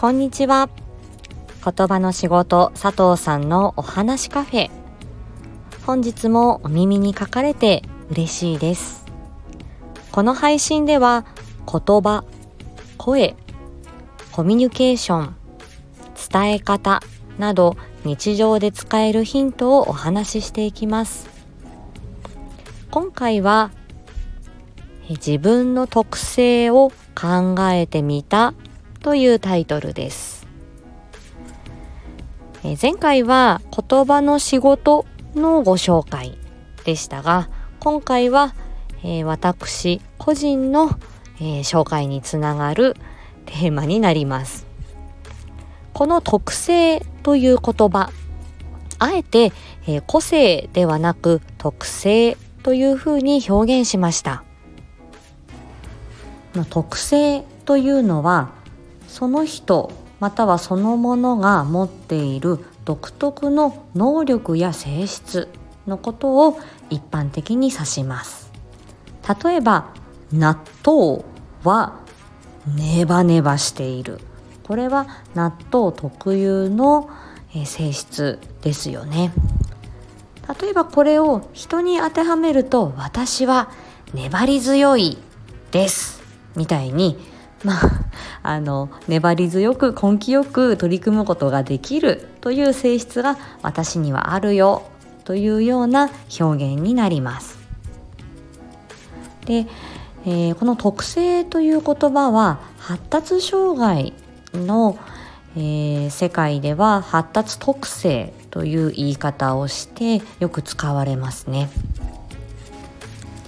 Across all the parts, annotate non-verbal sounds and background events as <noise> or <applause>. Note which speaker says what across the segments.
Speaker 1: こんにちは。言葉の仕事佐藤さんのお話カフェ。本日もお耳に書かれて嬉しいです。この配信では言葉声コミュニケーション伝え方など日常で使えるヒントをお話ししていきます。今回は自分の特性を考えてみたというタイトルです。え前回は言葉の仕事のご紹介でしたが今回は、えー、私個人の、えー、紹介につながるテーマになります。この特性という言葉あえて、えー、個性ではなく特性というふうに表現しました。特性というのはその人またはそのものが持っている独特の能力や性質のことを一般的に指します。例えば納豆はネバネバしている。これは納豆特有の性質ですよね。例えばこれを人に当てはめると私は粘り強いです。みたいにまああの粘り強く根気よく取り組むことができるという性質が私にはあるよというような表現になります。で、えー、この特性という言葉は発達障害の、えー、世界では発達特性という言い方をしてよく使われますね。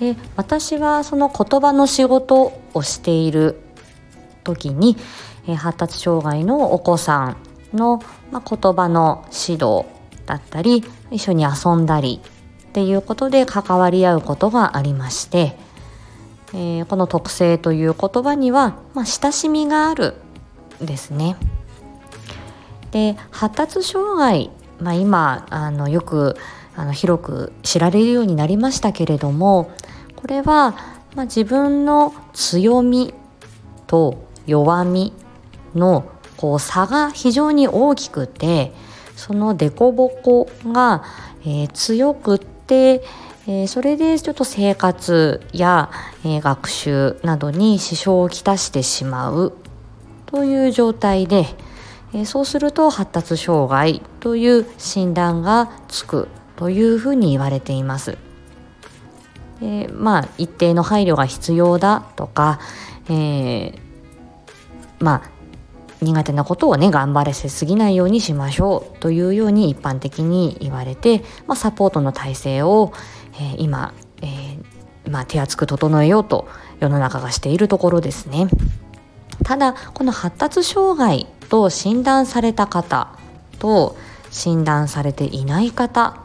Speaker 1: で私はその言葉の仕事をしている時に、えー、発達障害のお子さんの、まあ、言葉の指導だったり一緒に遊んだりっていうことで関わり合うことがありまして、えー、この特性という言葉には、まあ、親しみがあるですね。で発達障害、まあ、今あのよくあの広く知られるようになりましたけれどもこれは、まあ、自分の強みと弱みのこう差が非常に大きくてその凸凹が、えー、強くって、えー、それでちょっと生活や、えー、学習などに支障をきたしてしまうという状態で、えそうすると発達障害という診断がつくというふうに言われています。えまあ一定の配慮が必要だとか、えまあ苦手なことをね頑張らせすぎないようにしましょうというように一般的に言われて、まあ、サポートの体制を、えー、今、えー、まあ、手厚く整えようと世の中がしているところですね。ただこの発達障害と診断された方と診断されていない方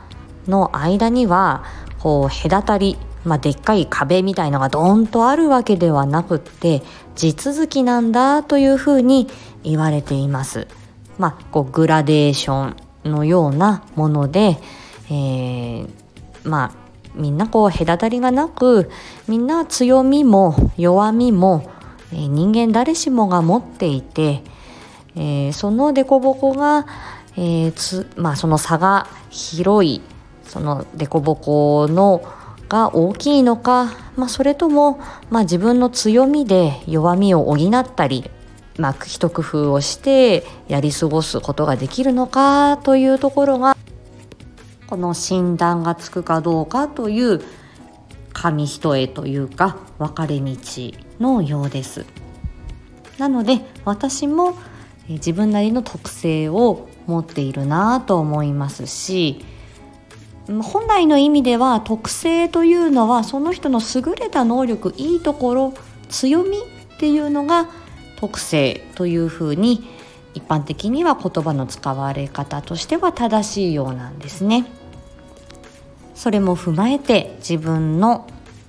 Speaker 1: の間にはこう隔たりまあ、でっかい壁みたいのがドーンとあるわけではなくって地続きなんだというふうに言われています。まあ、こうグラデーションのようなもので、えー、まあみんなこう隔たりがなくみんな強みも弱みも、えー、人間誰しもが持っていて、えー、その凸凹が、えーつまあ、その差が広いその凸凹のが大きいのか、まあ、それとも、まあ、自分の強みで弱みを補ったり、まあ、一工夫をしてやり過ごすことができるのかというところがこの診断がつくかどうかという紙一重というか分かれ道のようです。なので私も自分なりの特性を持っているなと思いますし本来の意味では特性というのはその人の優れた能力いいところ強みっていうのが特性というふうに一般的には言葉の使われ方としては正しいようなんですね。それも踏まえて自分の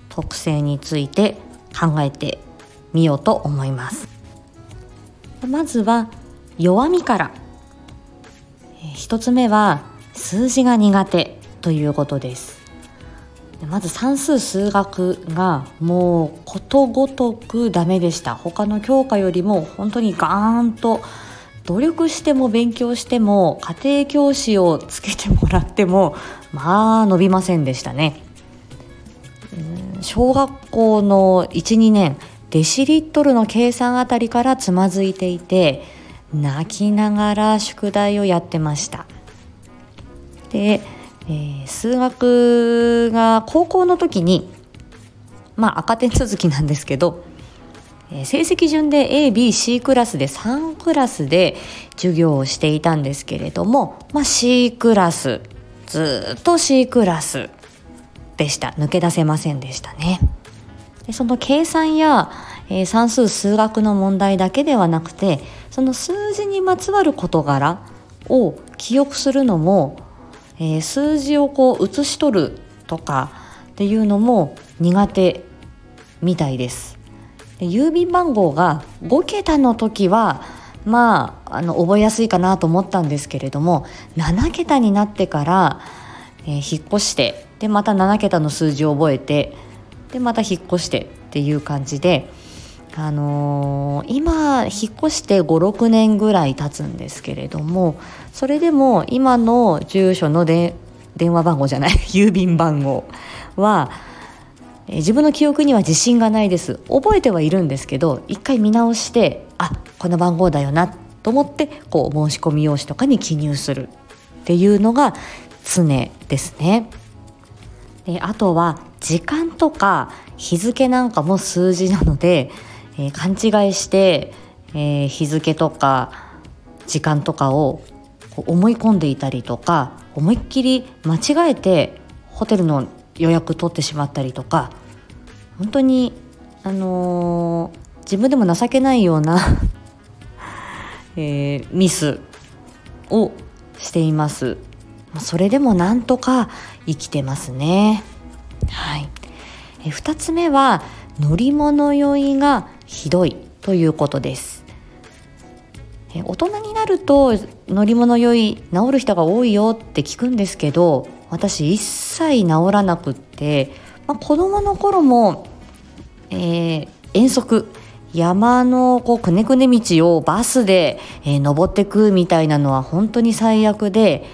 Speaker 1: 特性について考えてみようと思います。まずは弱みから。一つ目は数字が苦手ということです。まず算数数学がもうことごとくダメでした。他の教科よりも本当にガーンと努力しても勉強しても家庭教師をつけてもらってもまあ伸びませんでしたね。小学校の12年デシリットルの計算あたりからつまずいていて泣きながら宿題をやってました。で、えー、数学が高校の時にまあ赤点続きなんですけどえ成績順で ABC クラスで3クラスで授業をしていたんですけれども、まあ、C クラスずっと C クラスでした。抜け出せませんでしたね。でその計算や、えー、算数数学の問題だけではなくてその数字にまつわる事柄を記憶するのも、えー、数字をこう写し取るとかっていうのも苦手みたいです。で郵便番号が5桁の時はまああの覚えやすいかなと思ったんですけれども7桁になってから、えー、引っ越してでまた7桁の数字を覚えてでまた引っ越してっていう感じで、あのー、今引っ越して56年ぐらい経つんですけれどもそれでも今の住所ので電話番号じゃない <laughs> 郵便番号は自分の記憶には自信がないです覚えてはいるんですけど一回見直してあこの番号だよなと思ってこう申し込み用紙とかに記入するっていうのが常ですね。であとは時間とか日付なんかも数字なので、えー、勘違いして、えー、日付とか時間とかを思い込んでいたりとか思いっきり間違えてホテルの予約取ってしまったりとか本当にあのー、自分でも情けないような <laughs> えー、ミスをしています。それでもなんとか生きてますね。はい。え2つ目は乗り物酔いがひどいということです。大人になると乗り物酔い治る人が多いよって聞くんですけど私一切治らなくって、まあ、子供の頃も、えー、遠足山のこうくねくね道をバスで、えー、登ってくみたいなのは本当に最悪で、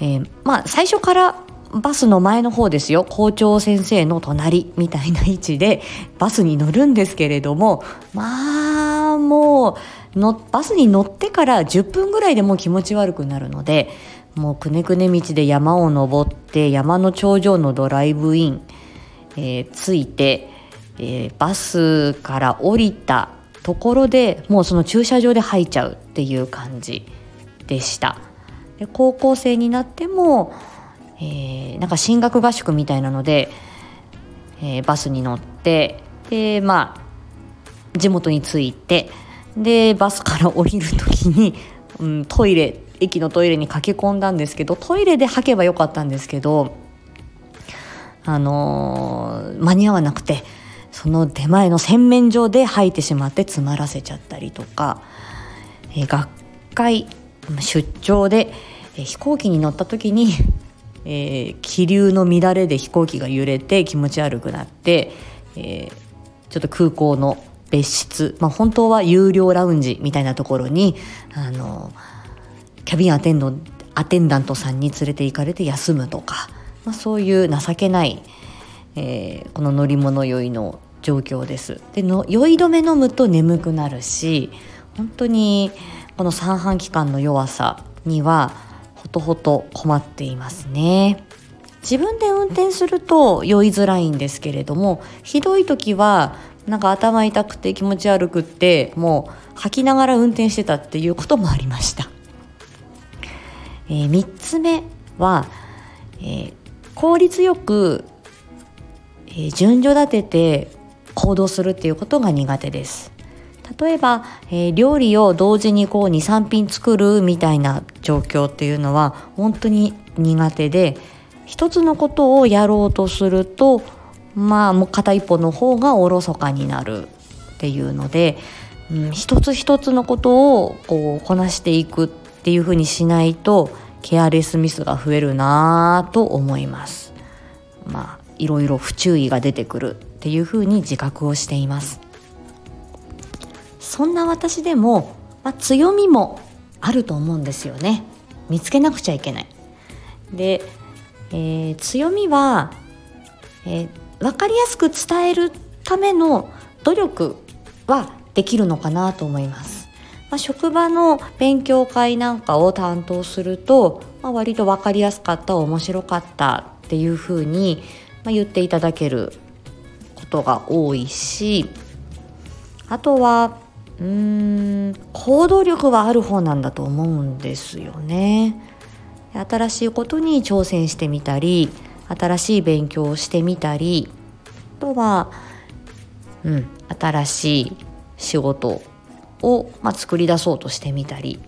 Speaker 1: えー、まあ最初からバスの前の方ですよ。校長先生の隣みたいな位置でバスに乗るんですけれどもまあもうのバスに乗ってから10分ぐらいでもう気持ち悪くなるのでもうくねくね道で山を登って山の頂上のドライブイン、えー、着いて、えー、バスから降りたところでもうその駐車場で吐いちゃうっていう感じでした。で高校生になっても、えー、なんか進学合宿みたいなので、えー、バスに乗ってでまあ地元に着いてでバスから降りる時に、うん、トイレ駅のトイレに駆け込んだんですけどトイレで吐けばよかったんですけどあのー、間に合わなくてその手前の洗面所で吐いてしまって詰まらせちゃったりとか、えー、学会出張で、えー、飛行機に乗った時に、えー、気流の乱れで飛行機が揺れて気持ち悪くなって、えー、ちょっと空港の別室、まあ、本当は有料ラウンジみたいなところにあのキャビンアテンドアテンダントさんに連れて行かれて休むとか、まあ、そういう情けない、えー、この乗り物酔いの状況です。での酔い止め飲むと眠くなるし本当にこの三半規管の弱さにはほとほと困っていますね。自分で運転すると酔いづらいんですけれどもひどい時はなんか頭痛くて気持ち悪くってもう吐きながら運転してたっていうこともありました。えー、3つ目は、えー、効率よく、えー、順序立てて行動するっていうことが苦手です。例えば、えー、料理を同時にこう23品作るみたいな状況っていうのは本当に苦手で一つのことをやろうとするとまあもう片一方の方がおろそかになるっていうので、うん、一つ一つのことをこうこなしていくっていうふうにしないとケアレスミスが増えるなぁと思います。まあいろいろ不注意が出てくるっていうふうに自覚をしています。そんな私でもまあ、強みもあると思うんですよね。見つけなくちゃいけない。で、えー、強みは、えー、分かりやすく伝えるための努力はできるのかなと思います、まあ、職場の勉強会なんかを担当すると、まあ、割と分かりやすかった面白かったっていうふうに、まあ、言っていただけることが多いしあとはうーん行動力はある方なんだと思うんですよね。新しいことに挑戦してみたり新しい勉強をしてみたりあとは、うん、新しい仕事を、まあ、作り出そうとしてみたり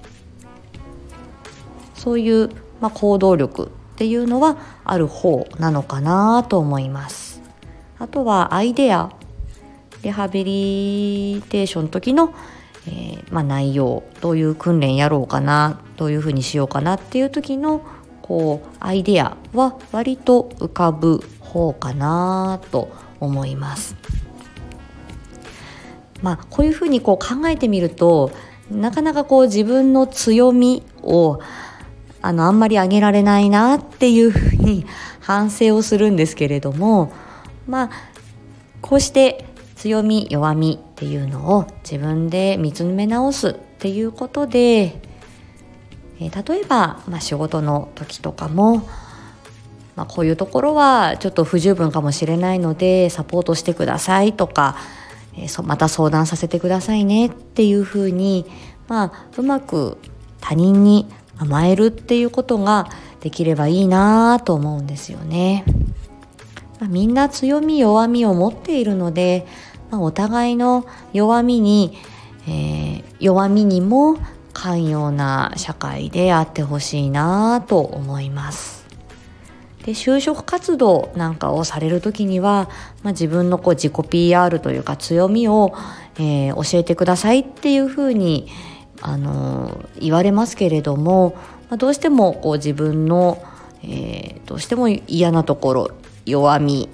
Speaker 1: そういう、まあ、行動力っていうのはある方なのかなと思います。あとはアイデアリハビリテーションの時の、えー、まあ、内容どういう訓練やろうかなどういうふうにしようかなっていう時のこうアイデアは割と浮かぶ方かなと思います。まあ、こういうふうにこう考えてみるとなかなかこう自分の強みをあのあんまり上げられないなっていうふうに反省をするんですけれどもまあこうして強み弱みっていうのを自分で見つめ直すっていうことで、えー、例えば、まあ、仕事の時とかも、まあ、こういうところはちょっと不十分かもしれないのでサポートしてくださいとか、えー、また相談させてくださいねっていうふうに、まあ、うまく他人に甘えるっていうことができればいいなと思うんですよね。みんな強み弱みを持っているのでまあ、お互いの弱みに、えー、弱みにも寛容な社会であってほしいなと思います。で就職活動なんかをされる時には、まあ、自分のこう自己 PR というか強みを、えー、教えてくださいっていうふうに、あのー、言われますけれども、まあ、どうしてもこう自分の、えー、どうしても嫌なところ弱み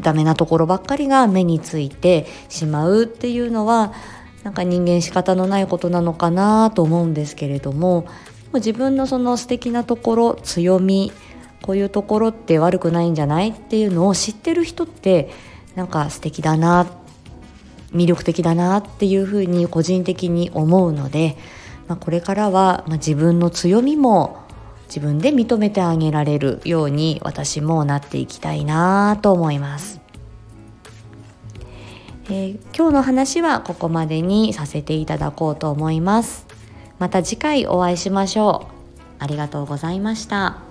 Speaker 1: ダメなところばっかりが目についてしまうっていうのはなんか人間仕方のないことなのかなと思うんですけれども自分のその素敵なところ強みこういうところって悪くないんじゃないっていうのを知ってる人ってなんか素敵だな魅力的だなっていうふうに個人的に思うので、まあ、これからは、自分の強みも自分で認めてあげられるように私もなっていきたいなと思います。えー、今日の話はここまでにさせていただこうと思います。また次回お会いしましょう。ありがとうございました。